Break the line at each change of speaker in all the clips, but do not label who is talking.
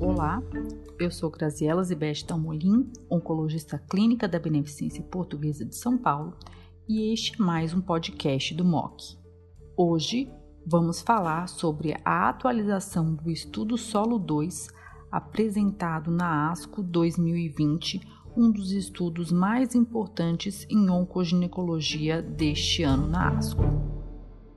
Olá, eu sou Graziela Zibeste Tamolin, oncologista clínica da Beneficência Portuguesa de São Paulo, e este é mais um podcast do MOC. Hoje vamos falar sobre a atualização do estudo Solo 2 apresentado na ASCO 2020, um dos estudos mais importantes em oncoginecologia deste ano na ASCO.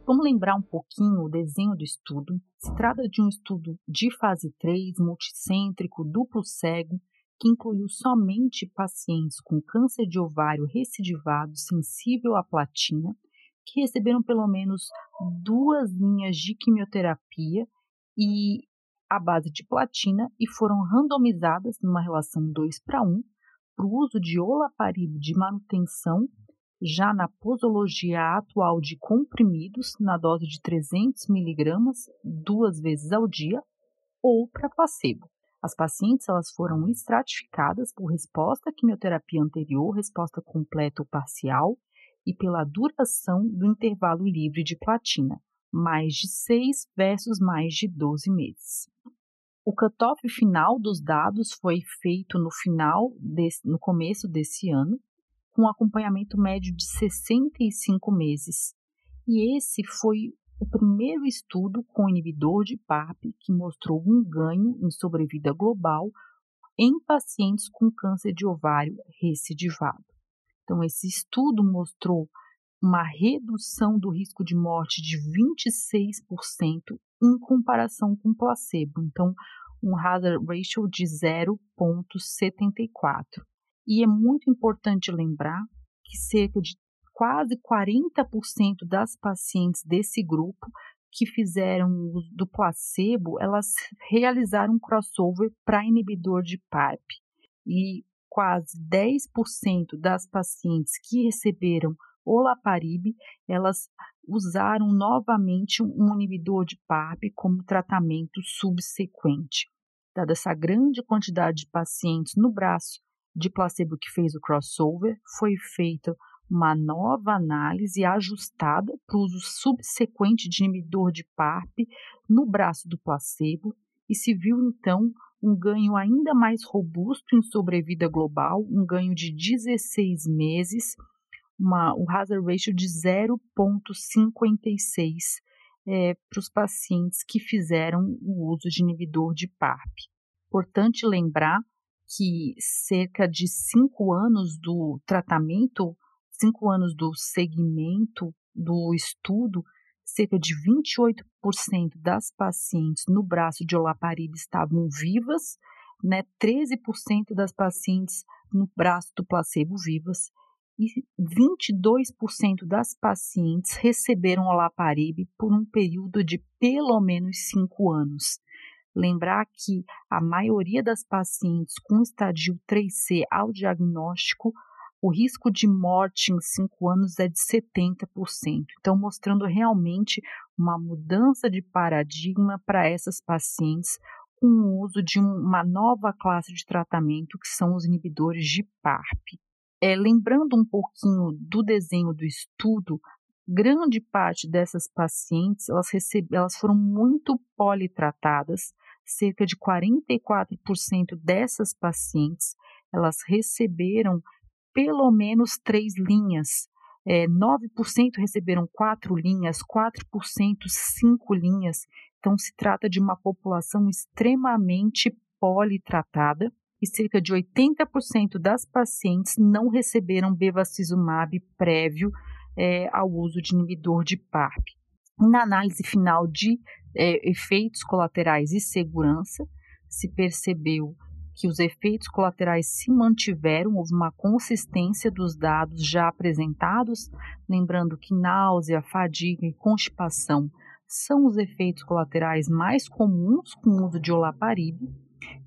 Vamos lembrar um pouquinho o desenho do estudo. Se trata de um estudo de fase 3, multicêntrico, duplo cego, que incluiu somente pacientes com câncer de ovário recidivado sensível à platina, que receberam pelo menos duas linhas de quimioterapia e à base de platina e foram randomizadas numa relação 2 para 1 para o uso de olaparib de manutenção já na posologia atual de comprimidos na dose de 300 miligramas duas vezes ao dia ou para placebo. As pacientes elas foram estratificadas por resposta à quimioterapia anterior, resposta completa ou parcial, e pela duração do intervalo livre de platina, mais de 6 versus mais de 12 meses. O cutoff final dos dados foi feito no final desse, no começo desse ano, com acompanhamento médio de 65 meses. E esse foi o primeiro estudo com inibidor de PARP que mostrou um ganho em sobrevida global em pacientes com câncer de ovário recidivado. Então, esse estudo mostrou uma redução do risco de morte de 26% em comparação com placebo. Então, um hazard ratio de 0,74. E é muito importante lembrar que cerca de quase 40% das pacientes desse grupo que fizeram uso do placebo, elas realizaram um crossover para inibidor de PARP. E quase 10% das pacientes que receberam olaparib, elas usaram novamente um inibidor de PARP como tratamento subsequente. Dada essa grande quantidade de pacientes no braço de placebo que fez o crossover, foi feita uma nova análise ajustada para o uso subsequente de inibidor de PARP no braço do placebo e se viu então um ganho ainda mais robusto em sobrevida global, um ganho de 16 meses, uma, um hazard ratio de 0,56 é, para os pacientes que fizeram o uso de inibidor de PARP. Importante lembrar que cerca de cinco anos do tratamento, cinco anos do segmento do estudo, cerca de 28% das pacientes no braço de olaparib estavam vivas, né? 13% das pacientes no braço do placebo vivas e 22% das pacientes receberam olaparib por um período de pelo menos 5 anos. Lembrar que a maioria das pacientes com estadio 3C ao diagnóstico o risco de morte em 5 anos é de 70%. Então, mostrando realmente uma mudança de paradigma para essas pacientes com o uso de uma nova classe de tratamento, que são os inibidores de PARP. É, lembrando um pouquinho do desenho do estudo, grande parte dessas pacientes elas, recebe, elas foram muito politratadas, cerca de 44% dessas pacientes elas receberam pelo menos três linhas. É, 9% receberam quatro linhas, 4% cinco linhas. Então, se trata de uma população extremamente politratada e cerca de 80% das pacientes não receberam bevacizumab prévio é, ao uso de inibidor de PARP. Na análise final de é, efeitos colaterais e segurança, se percebeu que os efeitos colaterais se mantiveram, houve uma consistência dos dados já apresentados, lembrando que náusea, fadiga e constipação são os efeitos colaterais mais comuns com o uso de olaparib.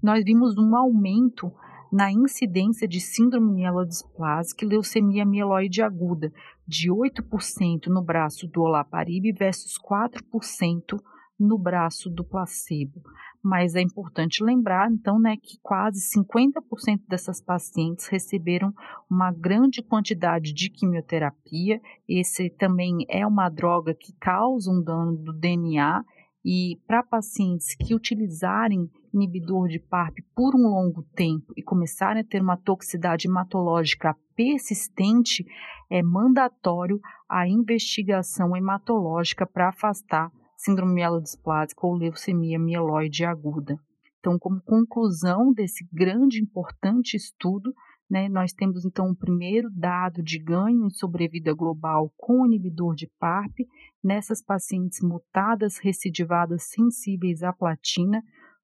Nós vimos um aumento na incidência de síndrome mielodisplásica e leucemia mieloide aguda, de 8% no braço do olaparib versus 4% no braço do placebo. Mas é importante lembrar, então, né, que quase 50% dessas pacientes receberam uma grande quantidade de quimioterapia. Esse também é uma droga que causa um dano do DNA E para pacientes que utilizarem inibidor de PARP por um longo tempo e começarem a ter uma toxicidade hematológica persistente, é mandatório a investigação hematológica para afastar síndrome mielodisplásica ou leucemia mieloide aguda. Então, como conclusão desse grande importante estudo, né, nós temos então o primeiro dado de ganho em sobrevida global com inibidor de PARP nessas pacientes mutadas recidivadas sensíveis à platina.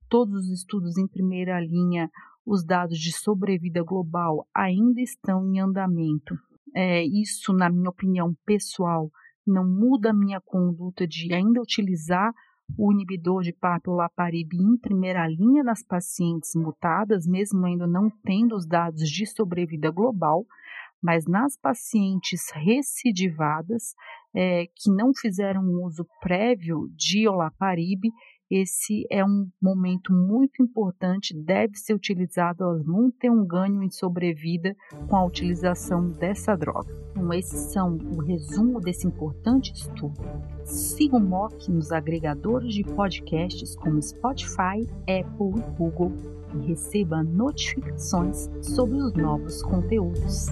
Todos os estudos em primeira linha, os dados de sobrevida global ainda estão em andamento. É, isso, na minha opinião pessoal, não muda a minha conduta de ainda utilizar o inibidor de PARP olaparib em primeira linha nas pacientes mutadas, mesmo ainda não tendo os dados de sobrevida global, mas nas pacientes recidivadas é, que não fizeram uso prévio de olaparib, esse é um momento muito importante, deve ser utilizado, elas vão ter um ganho em sobrevida com a utilização dessa droga. Então, esses são o resumo desse importante estudo. Siga o MOC nos agregadores de podcasts como Spotify, Apple e Google e receba notificações sobre os novos conteúdos.